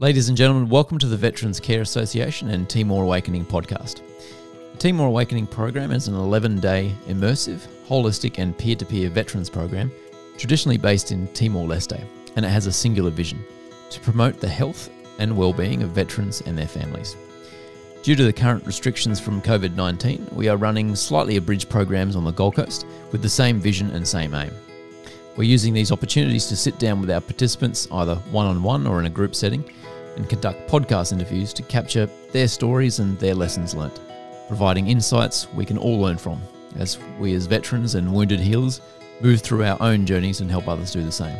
Ladies and gentlemen, welcome to the Veterans Care Association and Timor Awakening podcast. The Timor Awakening program is an 11 day immersive, holistic, and peer to peer veterans program, traditionally based in Timor Leste, and it has a singular vision to promote the health and well-being of veterans and their families. Due to the current restrictions from COVID 19, we are running slightly abridged programs on the Gold Coast with the same vision and same aim. We're using these opportunities to sit down with our participants, either one on one or in a group setting, and conduct podcast interviews to capture their stories and their lessons learnt, providing insights we can all learn from as we, as veterans and wounded healers, move through our own journeys and help others do the same.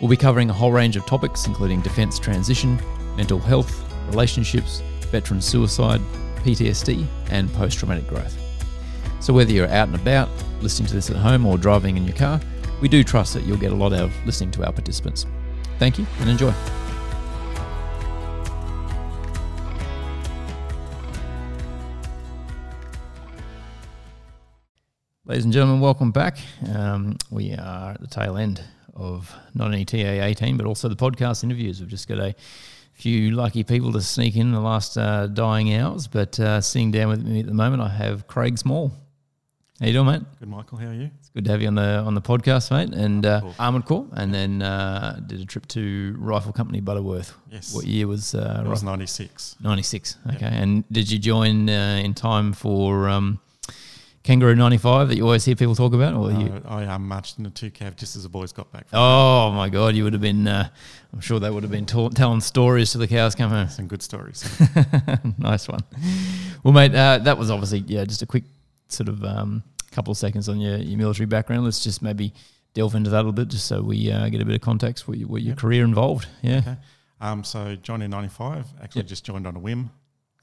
We'll be covering a whole range of topics, including defence transition, mental health, relationships, veteran suicide, PTSD, and post traumatic growth. So, whether you're out and about, listening to this at home, or driving in your car, we do trust that you'll get a lot out of listening to our participants. Thank you and enjoy. Ladies and gentlemen, welcome back. Um, we are at the tail end of not only TA 18, but also the podcast interviews. We've just got a few lucky people to sneak in the last uh, dying hours, but uh, sitting down with me at the moment, I have Craig Small. How you doing, mate? Good, Michael. How are you? It's good to have you on the on the podcast, mate. And uh, Cool. Armored Corps, and then uh, did a trip to Rifle Company Butterworth. Yes. What year was uh, It was Rifle? 96. 96. Yep. Okay. And did you join uh, in time for um, Kangaroo 95 that you always hear people talk about? Or you, Uh, I um, marched in the two cav just as the boys got back. From oh my God, you would have been, uh, I'm sure they would have been ta- telling stories to the cows come home. Some good stories. nice one. Well, mate, uh, that was obviously, yeah, just a quick sort of um, couple of seconds on your, your military background. Let's just maybe delve into that a little bit just so we uh, get a bit of context what, you, what your Yep. career involved. Yeah. Okay. Um, so joined in 95. Actually Yep. just joined on a whim.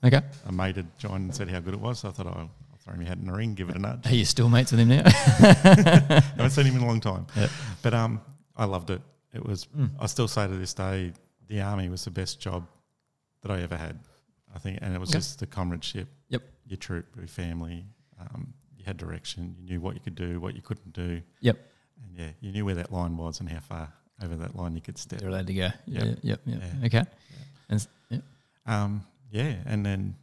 Okay. A mate had joined and said how good it was. So I thought I'll, I'll throw my hat in the ring, give it a nudge. Are you still mates with him now? I haven't seen him in a long time. Yep. But um, I loved it. It was, Mm. I still say to this day, the army was the best job that I ever had. I think, and it was Okay. just the comradeship. Yep. Your troop, your family. Um, had direction. You knew what you could do, what you couldn't do. Yep. And yeah, you knew where that line was and how far over that line you could step. They're allowed to go. Yeah. Yep. Yep. Yep. Yeah. Okay. And s- yeah. Um, yeah, and then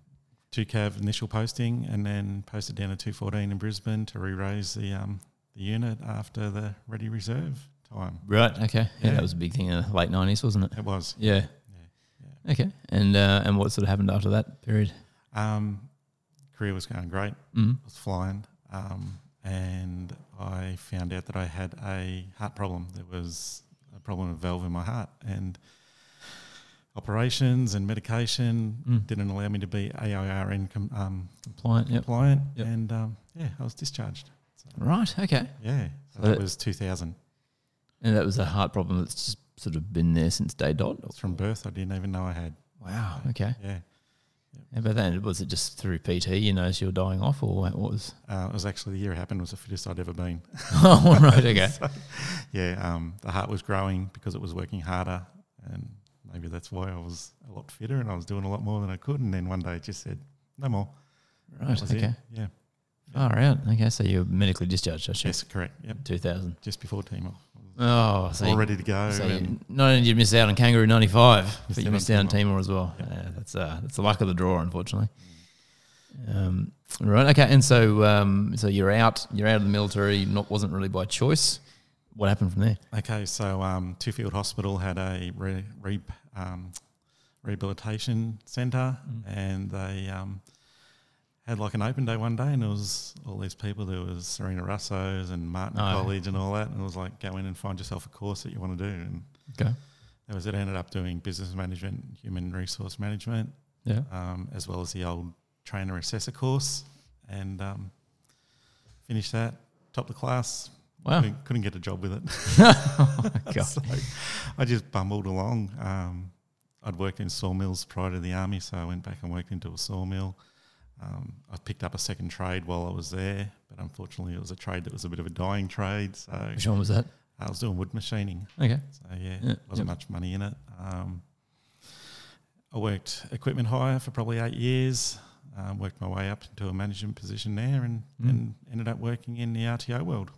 two cav initial posting, and then posted down to two fourteen in Brisbane to re-raise the um, the unit after the ready reserve time. Right. Okay. Yeah. Yeah. That was a big thing in the late 90s, wasn't it? It was. Yeah. Yeah, Okay. And uh, and what sort of happened after that period? Um, career was going great. Mm. I was flying, um, and I found out that I had a heart problem. There was a problem with valve in my heart, and operations and medication Mm. didn't allow me to be AIRN com- um, Compliant. Yep. compliant, Yep. and um, yeah, I was discharged. Right. Okay. Yeah, so So that that- was 2000. And that was a heart problem that's just sort of been there since day dot. It's from birth. I didn't even know I had. Wow. Okay. Yeah, How about that? Was it just through PT? You noticed you were dying off, or what was? uh, it was actually the year it happened was the fittest I'd ever been. oh, right. Okay. So, yeah, um, the heart was growing because it was working harder, and maybe that's why I was a lot fitter and I was doing a lot more than I could. And then one day it just said, "No more." Right. Okay. it. Yeah. Far out. Okay. So you're medically discharged. I should. Yes, correct. Yep. 2000. Just before Timor. Oh, so all you- ready to go. So you, not only did you miss out on Kangaroo '95, Missed but you missed out on Timor. As well. Yeah. Yeah, that's uh, that's the luck of the draw, unfortunately. Um, right. Okay. And so, um, so you're out. You're out of the military. Not wasn't really by choice. What happened from there? Okay, so um, Two Field Hospital had a re, re, um, rehabilitation centre, Mm. and they um, had like an open day one day, and it was all these people. There was Sarina Russo's and Martin Oh. College and all that, and it was like go in and find yourself a course that you want to do, and Okay. that was it. I ended up doing business management, human resource management, Yeah. um, as well as the old trainer assessor course, and um, finished that. Top the class. Wow. Couldn't, couldn't get a job with it. oh my God. so I just bumbled along. Um, I'd worked in sawmills prior to the army, so I went back and worked into a sawmill. Um, I picked up a second trade while I was there, but unfortunately, it was a trade that was a bit of a dying trade. So Which one was that? I was doing wood machining. Okay. So yeah, Yeah, wasn't yep. much money in it. Um, I worked equipment hire for probably eight years. Um, worked my way up into a management position there, and, Mm. and ended up working in the RTO world.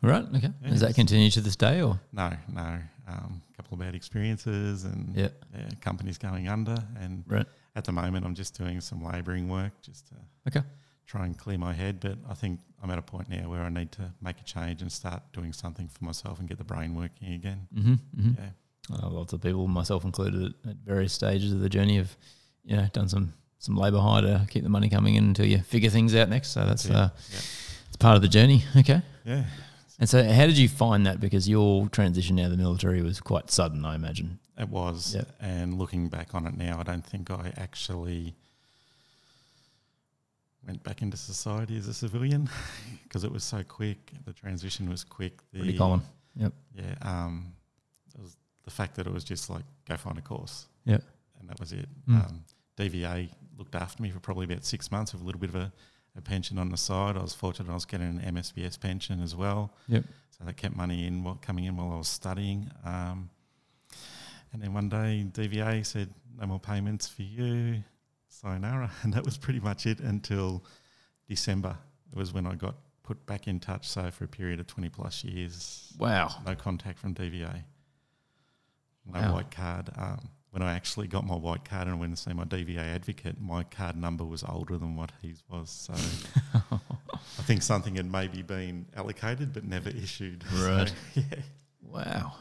Right. Okay. Does that continue to this day, or No, no. Um, a couple of bad experiences and Yeah. yeah, companies going under. And Right. At the moment, I'm just doing some labouring work just to Okay. try and clear my head. But I think I'm at a point now where I need to make a change and start doing something for myself and get the brain working again. Mm-hmm. mm-hmm. Yeah. Uh, lots of people, myself included, at, various stages of the journey, have you know done some some labour hire to keep the money coming in until you figure things out next. So that's That's uh, Yeah. it's part of the journey. Okay. Yeah. And so, how did you find that? Because your transition out of the military was quite sudden, I imagine. It was. Yeah. And looking back on it now, I don't think I actually went back into society as a civilian because it was so quick. The transition was quick. The, Pretty common. Yep. Yeah. Um, it was the fact that it was just like, go find a course. Yeah. And that was it. Mm. Um, DVA looked after me for probably about six months with a little bit of a, a pension on the side. I was fortunate I was getting an MSBS pension as well. Yep. So that kept money in while coming in while I was studying. Um, and then one day DVA said, no more payments for you, sayonara. And that was pretty much it until December. It was when I got put back in touch. So for a period of 20 plus years, Wow. no contact from DVA, no Wow. white card. Um, when I actually got my white card and went to see my DVA advocate, my card number was older than what his was. So I think something had maybe been allocated but never issued. So, Right. yeah. Wow.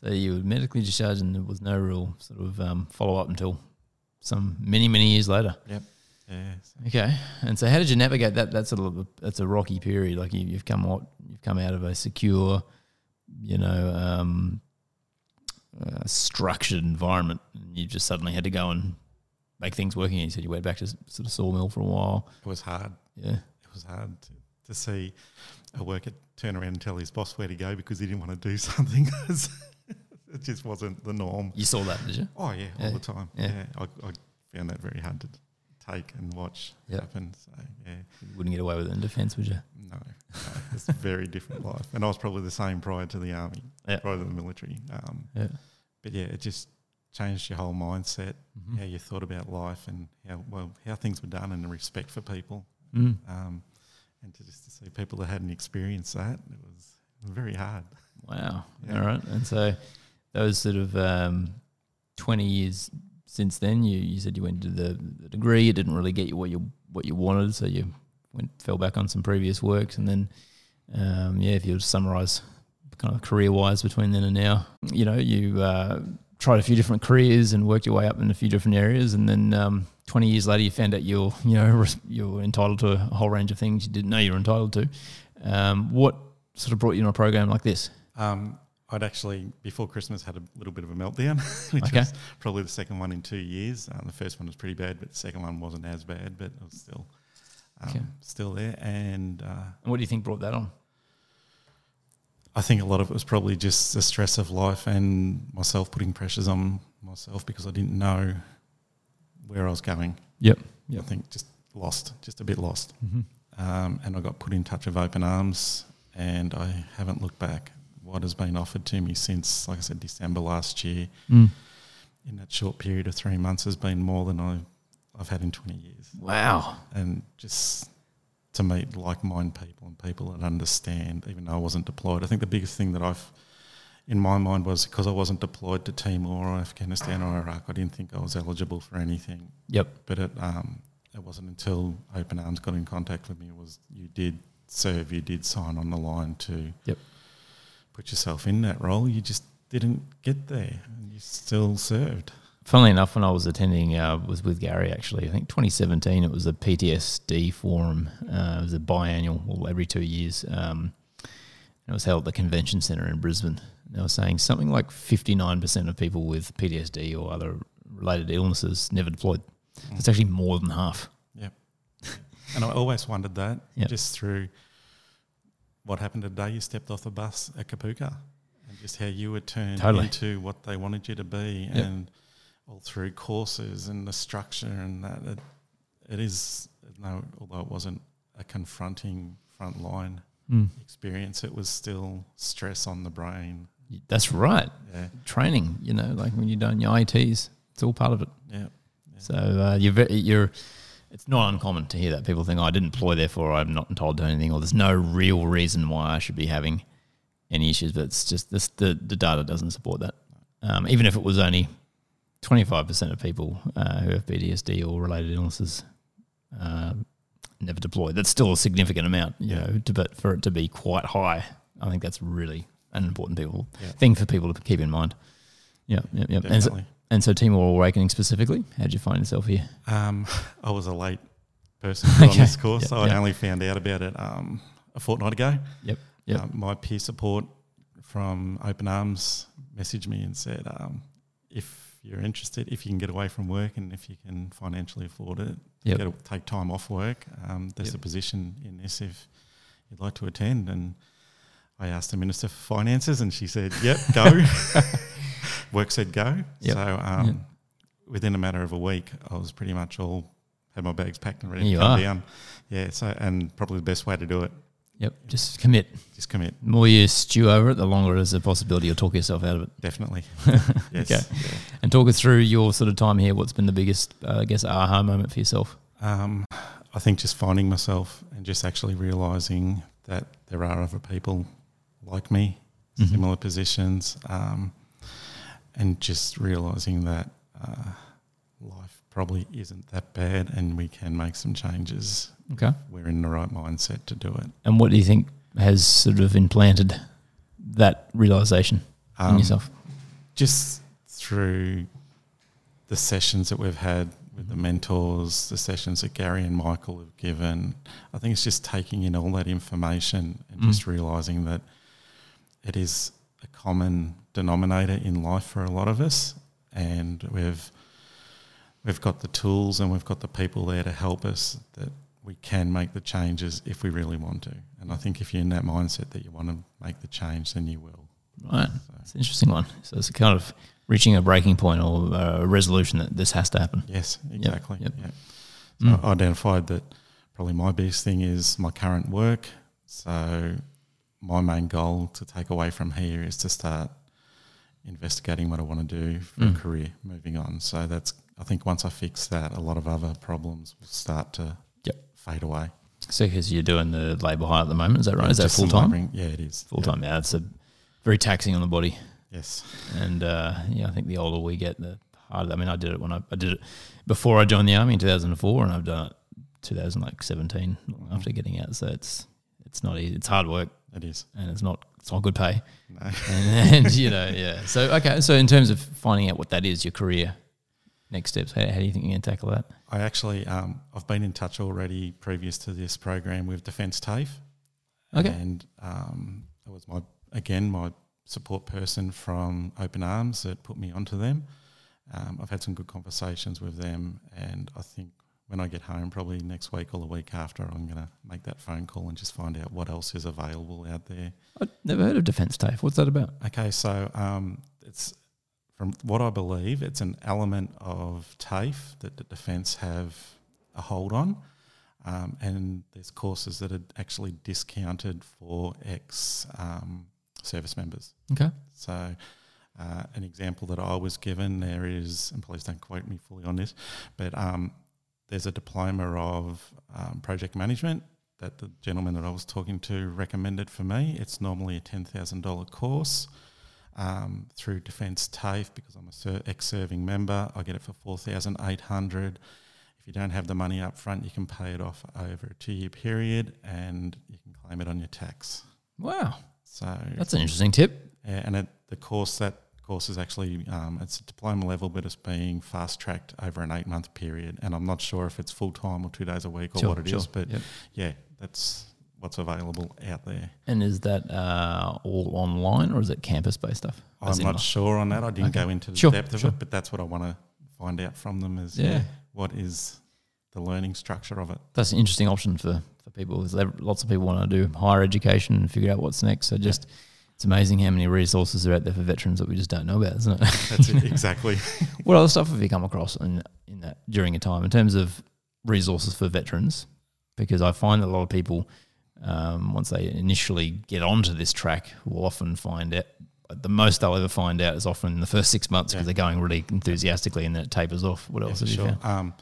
So you were medically discharged, and there was no real sort of um, follow up until some many many years later. Yeah. Okay. And so, how did you navigate that? That's a little, that's a rocky period. Like you, you've come out, you've come out of a secure, you know, um, uh, structured environment, and you just suddenly had to go and make things working. And you said you went back to sort of sawmill for a while. it was hard. Yeah. It was hard to, to see a worker turn around and tell his boss where to go because he didn't want to do something. It just wasn't the norm. You saw that, did you? Oh yeah, all Yeah. the time. Yeah. Yeah, I, I found that very hard to take and watch Yeah. happen. So yeah, You wouldn't get away with it in defence, would you? no, no it's a very different life. And I was probably the same prior to the army, Yeah. prior to the military. Um, Yeah. but yeah, it just changed your whole mindset, Mhm. how you thought about life, and how well how things were done, and the respect for people. Mm. Um, and to just to see people that hadn't experienced that, it was very hard. Wow. Yeah. All right. And so those sort of um, 20 years since then, you, you said you went to the, the degree. It didn't really get you what you what you wanted, so you went fell back on some previous works, and then um, yeah, if you summarise kind of career wise between then and now, you know, you uh, tried a few different careers and worked your way up in a few different areas, and then um, 20 years later, you found out you're you know you're entitled to a whole range of things you didn't know you were entitled to. Um, what sort of brought you in a program like this? Um, I'd actually before Christmas had a little bit of a meltdown, which Okay. was probably the second one in two years. Um, the first one was pretty bad, but the second one wasn't as bad, but it was still um, Okay. still there. And uh, And what do you think brought that on? I think a lot of it was probably just the stress of life and myself putting pressures on myself because I didn't know where I was going. Yep. I think just lost, just a bit lost. Mm-hmm. Um, and I got put in touch with Open Arms, and I haven't looked back. What has been offered to me since, like I said, December last year, Mm. in that short period of three months, has been more than I've, I've had in 20 years. Wow. And just to meet like minded people and people that understand, even though I wasn't deployed. I think the biggest thing that I've, in my mind, was because I wasn't deployed to Timor or Afghanistan or Iraq, I didn't think I was eligible for anything Yep. but it um, it wasn't until Open Arms got in contact with me was you did serve, you did sign on the line to Yep. Put yourself in that role. You just didn't get there, and you still served. Funnily enough, when I was attending, uh, was with Gary actually. I think 2017. It was a PTSD forum. Uh, it was a biannual, well, every two years. Um, it was held at the convention centre in Brisbane. And they were saying something like 59% of people with PTSD or other related illnesses never deployed. Mm. It's actually more than half. Yeah. And I always wondered that Yep. just through what happened today. You stepped off the bus at Kapooka, and just how you were turned Totally. into what they wanted you to be, Yep. and all through courses and the structure and that. It, it is no, although it wasn't a confronting front line Mm. experience, it was still stress on the brain. That's right. Yeah, Training, you know, like when you're doing your ITs, it's all part of it. yeah, So uh, you're, you're, it's not uncommon to hear that people think, oh, I didn't deploy, therefore I'm not entitled to anything, or there's no real reason why I should be having any issues. But it's just this, the, the data doesn't support that. um, even if it was only 25% of people uh, who have PTSD or related illnesses uh, never deployed. That's still a significant amount, you Yeah. know, to, but for it to be quite high, I think that's really an important people Yeah. thing for people to keep in mind. Yeah, yeah, yeah. Definitely. and so Timor Awakening specifically, how did you find yourself here? Um, I was a late person on this course, Yep, so yep. I only found out about it um, a fortnight ago. Yep, yep. Um, my peer support from Open Arms messaged me and said, um, if you're interested, if you can get away from work and if you can financially afford it, Yep. get a, take time off work, um, there's a position in this if you'd like to attend. And I asked the Minister for Finances and she said, yep, go. work said go. Yep. So um, Yep. within a matter of a week, I was pretty much all had my bags packed and ready You to come are. down. Yeah. So and probably the best way to do it, Yep, just commit. just commit. The more you stew over it, the longer there's a possibility you'll talk yourself out of it. Definitely. yes. Okay. Yeah. And talk us through your sort of time here. What's been the biggest, uh, I guess, aha moment for yourself? Um, I think just finding myself and just actually realizing that there are other people like me, Mhm. similar positions, um, and just realizing that uh, life probably isn't that bad and we can make some changes. Okay. We're in the right mindset to do it. And what do you think has sort of implanted that realization in Um, yourself? just through the sessions that we've had with the mentors, the sessions that Gary and Michael have given, I think it's just taking in all that information and Mm. just realizing that it is a common denominator in life for a lot of us, and we've we've got the tools and we've got the people there to help us that we can make the changes if we really want to. And I think if you're in that mindset that you want to make the change, then you will. Right. So. It's an interesting one. So it's a kind of reaching a breaking point or a resolution that this has to happen. Yes, exactly. yep. Yeah. So Mm. I identified that probably my biggest thing is my current work. So my main goal to take away from here is to start investigating what I want to do for Mm. a career moving on. So that's I think once I fix that, a lot of other problems will start to Yep. fade away. So because you're doing the labour hire at the moment, is that right? Yeah, Is that full time? Yeah, it is. Full time. Yeah, it's a very taxing on the body. Yes. And uh, yeah, I think the older we get, the harder. I mean, I did it when I, I did it before I joined the army in 2004, and I've done it 2017 Mm-hmm. after getting out. So it's it's not easy. It's hard work, It is. and it's not it's not good pay. No. And, and you know, yeah. So okay. So in terms of finding out what that is, your career next steps. How, how do you think you're going to tackle that? I actually, um, I've been in touch already previous to this program with Defence TAFE. Okay. And um, it was my, again, my support person from Open Arms that put me onto them. Um, I've had some good conversations with them, and I think when I get home, probably next week or the week after, I'm going to make that phone call and just find out what else is available out there. I've never heard of Defence TAFE. What's that about? Okay, so um, it's from what I believe, it's an element of TAFE that the defence have a hold on, um, and there's courses that are actually discounted for ex um, service members. Okay. So, uh, an example that I was given there is, and please don't quote me fully on this, but um, there's a diploma of um, project management that the gentleman that I was talking to recommended for me. It's normally a ten thousand dollar course um, through Defence TAFE because I'm a ser- ex-serving member. I get it for four thousand eight hundred. If you don't have the money up front, you can pay it off over a two-year period, and you can claim it on your tax. Wow. So That's an interesting tip. yeah, and it, the course that course is actually um, it's a diploma level, but it's being fast tracked over an eight month period. And I'm not sure if it's full time or two days a week or Sure, what it is, sure. but Yep. yeah, that's what's available out there. And is that uh, all online or is it campus based stuff? I'm not like- sure on that. I didn't Okay. go into the Sure, depth of it, but that's what I want to find out from them is Yeah. what is the learning structure of it. That's an interesting option for, for people. Lots of people want to do higher education and figure out what's next. So just it's amazing how many resources are out there for veterans that we just don't know about, isn't it? That's it, exactly. what other stuff have you come across in in that during your time in terms of resources for veterans? Because I find that a lot of people, um, once they initially get onto this track, will often find out. The most they'll ever find out is often in the first six months because Yeah. they're going really enthusiastically, and then it tapers off. What else for have you sure. found? Um,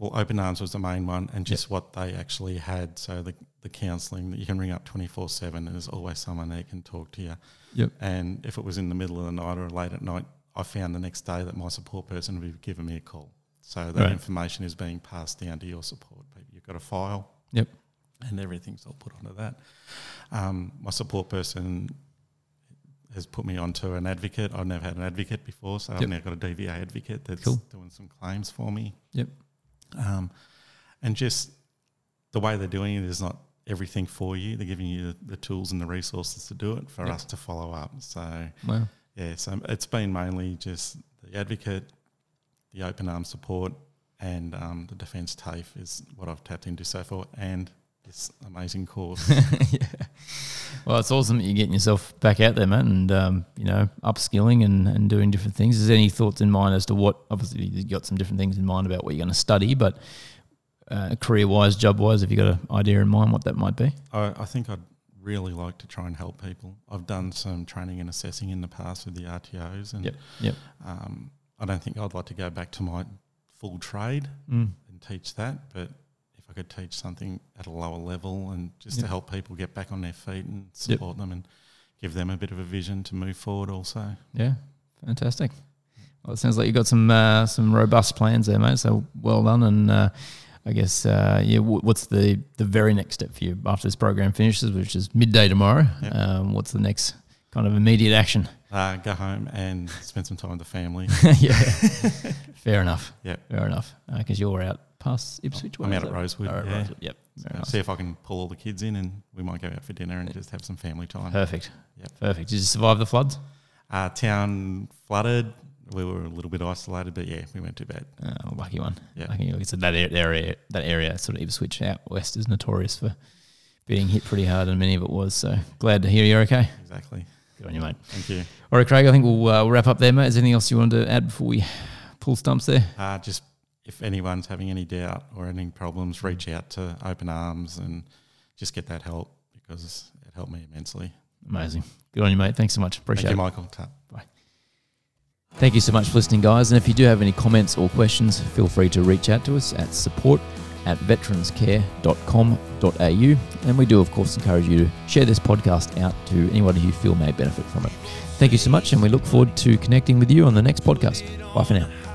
well, Open Arms was the main one, and just what they actually had. So the the counselling that you can ring up twenty four seven, and there's always someone there can talk to you. Yep. And if it was in the middle of the night or late at night, I found the next day that my support person would be giving me a call. So that Right. information is being passed down to your support. people. You've got a file. Yep. And everything's all put onto that. Um, my support person has put me onto an advocate. I've never had an advocate before, so Yep. I've now got a DVA advocate that's Cool. doing some claims for me. Yep. Um, and just the way they're doing it is not everything for you. They're giving you the, the tools and the resources to do it for us to follow up. So Wow. yeah, so it's been mainly just the advocate, the open arm support, and um, the defence TAFE is what I've tapped into so far, and this amazing course. yeah. Well, it's awesome that you're getting yourself back out there, man, and um, you know, upskilling and, and doing different things. Is there any thoughts in mind as to what? Obviously, you've got some different things in mind about what you're going to study, but uh, career-wise, job-wise, have you got an idea in mind what that might be? I, I think I'd really like to try and help people. I've done some training and assessing in the past with the RTOs, and Yep. Yep. um, I don't think I'd like to go back to my full trade Mm. and teach that, but I could teach something at a lower level and just Yep. to help people get back on their feet and support them and give them a bit of a vision to move forward also. Yeah, fantastic. Well, it sounds like you've got some uh, some robust plans there, mate. So well done. And uh, I guess uh, yeah, w- what's the the very next step for you after this program finishes, which is midday tomorrow? Yep. Um, what's the next kind of immediate action? Uh, go home and spend some time with the family. yeah, fair enough. Yeah. fair enough. Because you're out past Ipswich. I'm out at? Rosewood. Oh, yeah. Rosewood. Yep, nice. See if I can pull all the kids in and we might go out for dinner and just have some family time. Perfect. Yep. Perfect. Did you survive the floods? Uh, town flooded. We were a little bit isolated, but yeah, we weren't too bad. Oh, lucky one. Yeah. Lucky. Like I said, that area, that area, sort of Ipswich out west, is notorious for being hit pretty hard, and many of it was. So glad to hear you're okay. Exactly. Good on you, mate. Thank you. All right, Craig. I think we'll, uh, we'll wrap up there, mate. Is there anything else you wanted to add before we pull stumps there? Uh, just if anyone's having any doubt or any problems, mm. reach out to Open Arms and just get that help because it helped me immensely. Amazing. Good on you, mate. Thanks so much. Appreciate Thank you, it. Michael. Ta- Thank you so much for listening, guys. And if you do have any comments or questions, feel free to reach out to us at support at veteranscare.com.au. And we do, of course, encourage you to share this podcast out to anyone who you feel may benefit from it. Thank you so much, and we look forward to connecting with you on the next podcast. Bye for now.